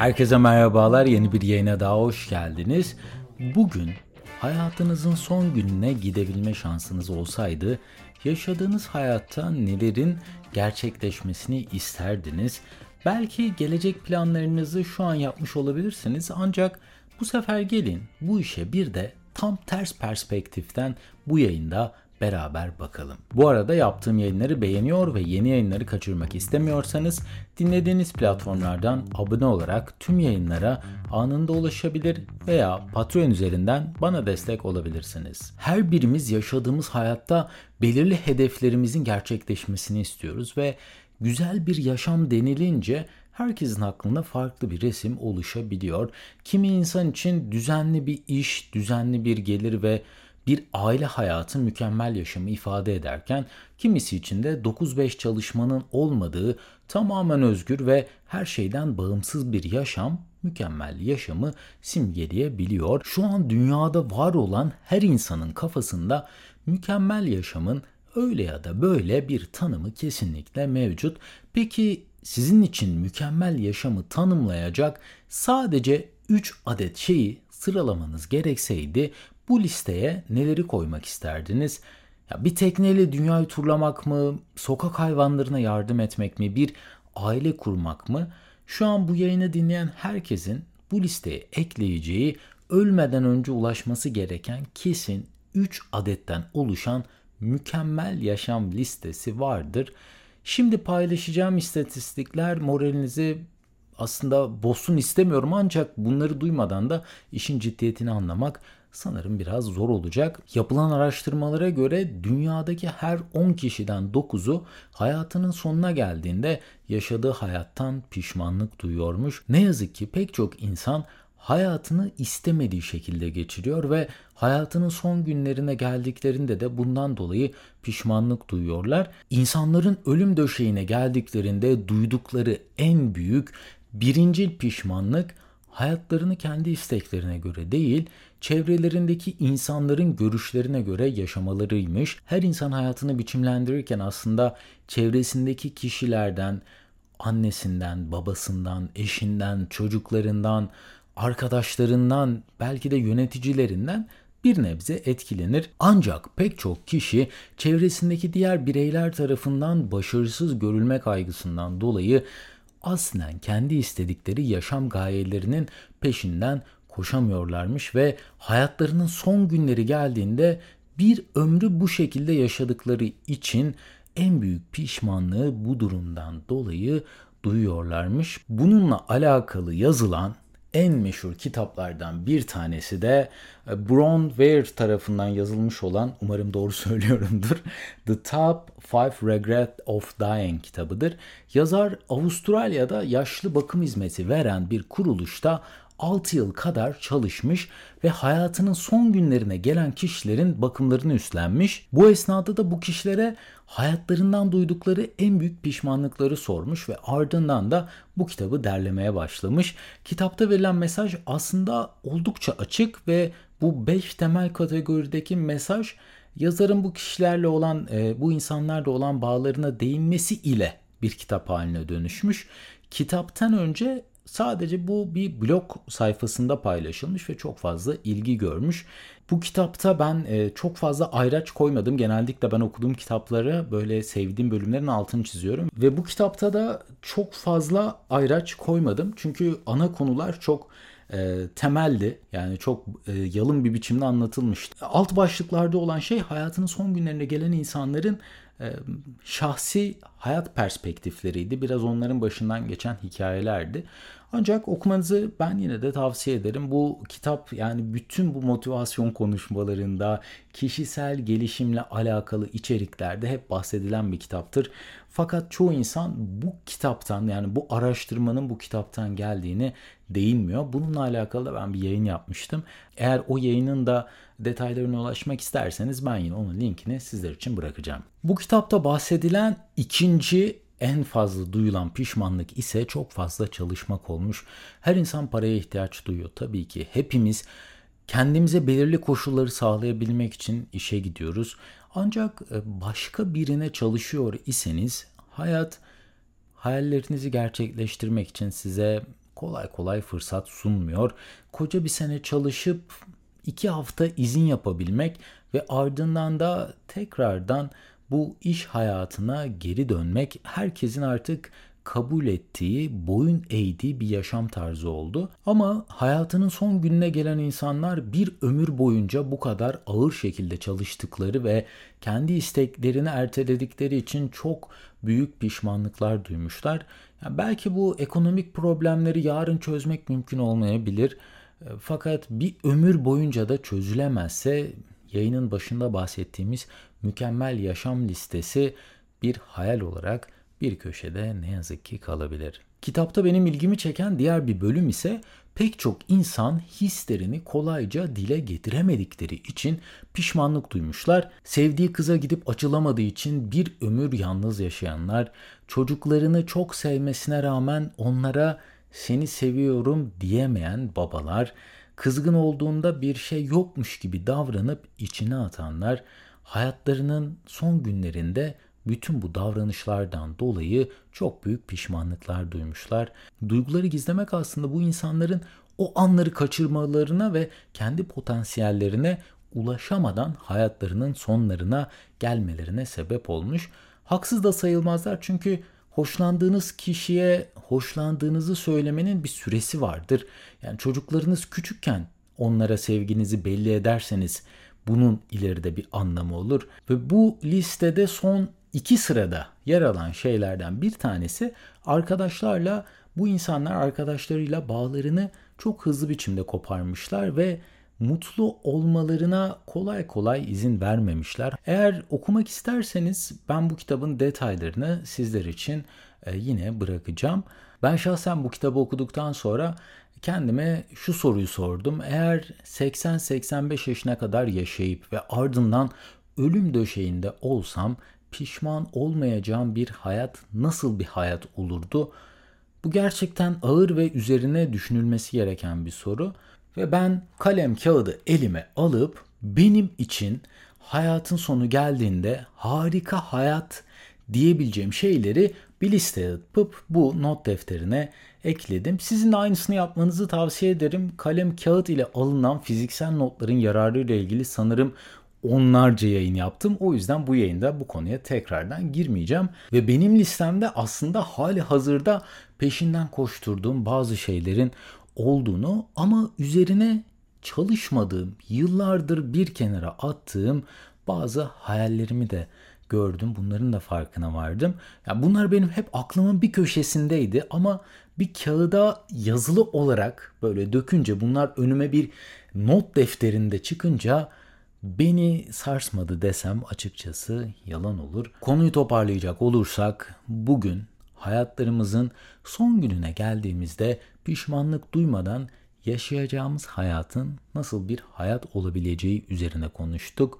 Herkese merhabalar. Yeni bir yayına daha hoş geldiniz. Bugün hayatınızın son gününe gidebilme şansınız olsaydı yaşadığınız hayatta nelerin gerçekleşmesini isterdiniz? Belki gelecek planlarınızı şu an yapmış olabilirsiniz ancak bu sefer gelin bu işe bir de tam ters perspektiften bu yayında beraber bakalım. Bu arada yaptığım yayınları beğeniyor ve yeni yayınları kaçırmak istemiyorsanız dinlediğiniz platformlardan abone olarak tüm yayınlara anında ulaşabilir veya Patreon üzerinden bana destek olabilirsiniz. Her birimiz yaşadığımız hayatta belirli hedeflerimizin gerçekleşmesini istiyoruz ve güzel bir yaşam denilince herkesin aklında farklı bir resim oluşabiliyor. Kimi insan için düzenli bir iş, düzenli bir gelir ve bir aile hayatı mükemmel yaşamı ifade ederken kimisi için de 9-5 çalışmanın olmadığı tamamen özgür ve her şeyden bağımsız bir yaşam mükemmel yaşamı simgeleyebiliyor. Şu an dünyada var olan her insanın kafasında mükemmel yaşamın öyle ya da böyle bir tanımı kesinlikle mevcut. Peki sizin için mükemmel yaşamı tanımlayacak sadece 3 adet şeyi sıralamanız gerekseydi bu listeye neleri koymak isterdiniz? Ya bir tekneyle dünyayı turlamak mı, sokak hayvanlarına yardım etmek mi, bir aile kurmak mı? Şu an bu yayını dinleyen herkesin bu listeye ekleyeceği ölmeden önce ulaşması gereken kesin 3 adetten oluşan mükemmel yaşam listesi vardır. Şimdi paylaşacağım istatistikler moralinizi aslında bozsun istemiyorum ancak bunları duymadan da işin ciddiyetini anlamak sanırım biraz zor olacak. Yapılan araştırmalara göre dünyadaki her 10 kişiden 9'u hayatının sonuna geldiğinde yaşadığı hayattan pişmanlık duyuyormuş. Ne yazık ki pek çok insan hayatını istemediği şekilde geçiriyor ve hayatının son günlerine geldiklerinde de bundan dolayı pişmanlık duyuyorlar. İnsanların ölüm döşeğine geldiklerinde duydukları en büyük birincil pişmanlık hayatlarını kendi isteklerine göre değil, çevrelerindeki insanların görüşlerine göre yaşamalarıymış. Her insan hayatını biçimlendirirken aslında çevresindeki kişilerden, annesinden, babasından, eşinden, çocuklarından, arkadaşlarından, belki de yöneticilerinden bir nebze etkilenir. Ancak pek çok kişi çevresindeki diğer bireyler tarafından başarısız görülme kaygısından dolayı aslen kendi istedikleri yaşam gayelerinin peşinden koşamıyorlarmış ve hayatlarının son günleri geldiğinde bir ömrü bu şekilde yaşadıkları için en büyük pişmanlığı bu durumdan dolayı duyuyorlarmış. Bununla alakalı yazılan en meşhur kitaplardan bir tanesi de e, Brown Ware tarafından yazılmış olan, umarım doğru söylüyorumdur, The Top 5 Regret of Dying kitabıdır. Yazar Avustralya'da yaşlı bakım hizmeti veren bir kuruluşta 6 yıl kadar çalışmış ve hayatının son günlerine gelen kişilerin bakımlarını üstlenmiş. Bu esnada da bu kişilere hayatlarından duydukları en büyük pişmanlıkları sormuş ve ardından da bu kitabı derlemeye başlamış. Kitapta verilen mesaj aslında oldukça açık ve bu 5 temel kategorideki mesaj yazarın bu kişilerle olan, e, bu insanlarla olan bağlarına değinmesi ile bir kitap haline dönüşmüş. Kitaptan önce Sadece bu bir blog sayfasında paylaşılmış ve çok fazla ilgi görmüş. Bu kitapta ben e, çok fazla ayraç koymadım. Genellikle ben okuduğum kitaplara böyle sevdiğim bölümlerin altını çiziyorum. Ve bu kitapta da çok fazla ayraç koymadım. Çünkü ana konular çok e, temeldi. Yani çok e, yalın bir biçimde anlatılmıştı. Alt başlıklarda olan şey hayatının son günlerine gelen insanların e, şahsi hayat perspektifleriydi. Biraz onların başından geçen hikayelerdi. Ancak okumanızı ben yine de tavsiye ederim. Bu kitap yani bütün bu motivasyon konuşmalarında kişisel gelişimle alakalı içeriklerde hep bahsedilen bir kitaptır. Fakat çoğu insan bu kitaptan yani bu araştırmanın bu kitaptan geldiğini değinmiyor. Bununla alakalı da ben bir yayın yapmıştım. Eğer o yayının da detaylarına ulaşmak isterseniz ben yine onun linkini sizler için bırakacağım. Bu kitapta bahsedilen ikinci en fazla duyulan pişmanlık ise çok fazla çalışmak olmuş. Her insan paraya ihtiyaç duyuyor tabii ki. Hepimiz kendimize belirli koşulları sağlayabilmek için işe gidiyoruz. Ancak e, başka birine çalışıyor iseniz hayat hayallerinizi gerçekleştirmek için size kolay kolay fırsat sunmuyor. Koca bir sene çalışıp iki hafta izin yapabilmek ve ardından da tekrardan bu iş hayatına geri dönmek herkesin artık kabul ettiği, boyun eğdiği bir yaşam tarzı oldu. Ama hayatının son gününe gelen insanlar bir ömür boyunca bu kadar ağır şekilde çalıştıkları ve kendi isteklerini erteledikleri için çok büyük pişmanlıklar duymuşlar. Yani belki bu ekonomik problemleri yarın çözmek mümkün olmayabilir. Fakat bir ömür boyunca da çözülemezse yayının başında bahsettiğimiz mükemmel yaşam listesi bir hayal olarak bir köşede ne yazık ki kalabilir. Kitapta benim ilgimi çeken diğer bir bölüm ise pek çok insan hislerini kolayca dile getiremedikleri için pişmanlık duymuşlar. Sevdiği kıza gidip açılamadığı için bir ömür yalnız yaşayanlar, çocuklarını çok sevmesine rağmen onlara seni seviyorum diyemeyen babalar, kızgın olduğunda bir şey yokmuş gibi davranıp içine atanlar, hayatlarının son günlerinde bütün bu davranışlardan dolayı çok büyük pişmanlıklar duymuşlar. Duyguları gizlemek aslında bu insanların o anları kaçırmalarına ve kendi potansiyellerine ulaşamadan hayatlarının sonlarına gelmelerine sebep olmuş. Haksız da sayılmazlar çünkü hoşlandığınız kişiye hoşlandığınızı söylemenin bir süresi vardır. Yani çocuklarınız küçükken onlara sevginizi belli ederseniz bunun ileride bir anlamı olur. Ve bu listede son iki sırada yer alan şeylerden bir tanesi arkadaşlarla bu insanlar arkadaşlarıyla bağlarını çok hızlı biçimde koparmışlar ve mutlu olmalarına kolay kolay izin vermemişler. Eğer okumak isterseniz ben bu kitabın detaylarını sizler için e, yine bırakacağım. Ben şahsen bu kitabı okuduktan sonra kendime şu soruyu sordum. Eğer 80-85 yaşına kadar yaşayıp ve ardından ölüm döşeğinde olsam pişman olmayacağım bir hayat nasıl bir hayat olurdu? Bu gerçekten ağır ve üzerine düşünülmesi gereken bir soru ve ben kalem kağıdı elime alıp benim için hayatın sonu geldiğinde harika hayat diyebileceğim şeyleri bir listeye yapıp bu not defterine ekledim. Sizin de aynısını yapmanızı tavsiye ederim. Kalem kağıt ile alınan fiziksel notların yararı ile ilgili sanırım onlarca yayın yaptım. O yüzden bu yayında bu konuya tekrardan girmeyeceğim. Ve benim listemde aslında hali hazırda peşinden koşturduğum bazı şeylerin olduğunu ama üzerine çalışmadığım, yıllardır bir kenara attığım bazı hayallerimi de gördüm. Bunların da farkına vardım. Yani bunlar benim hep aklımın bir köşesindeydi ama bir kağıda yazılı olarak böyle dökünce bunlar önüme bir not defterinde çıkınca beni sarsmadı desem açıkçası yalan olur. Konuyu toparlayacak olursak bugün hayatlarımızın son gününe geldiğimizde pişmanlık duymadan yaşayacağımız hayatın nasıl bir hayat olabileceği üzerine konuştuk.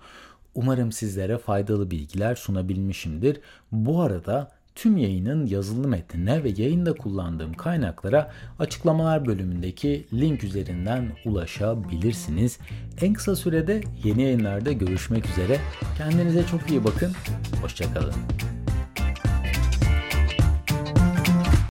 Umarım sizlere faydalı bilgiler sunabilmişimdir. Bu arada tüm yayının yazılı metnine ve yayında kullandığım kaynaklara açıklamalar bölümündeki link üzerinden ulaşabilirsiniz. En kısa sürede yeni yayınlarda görüşmek üzere. Kendinize çok iyi bakın. Hoşçakalın.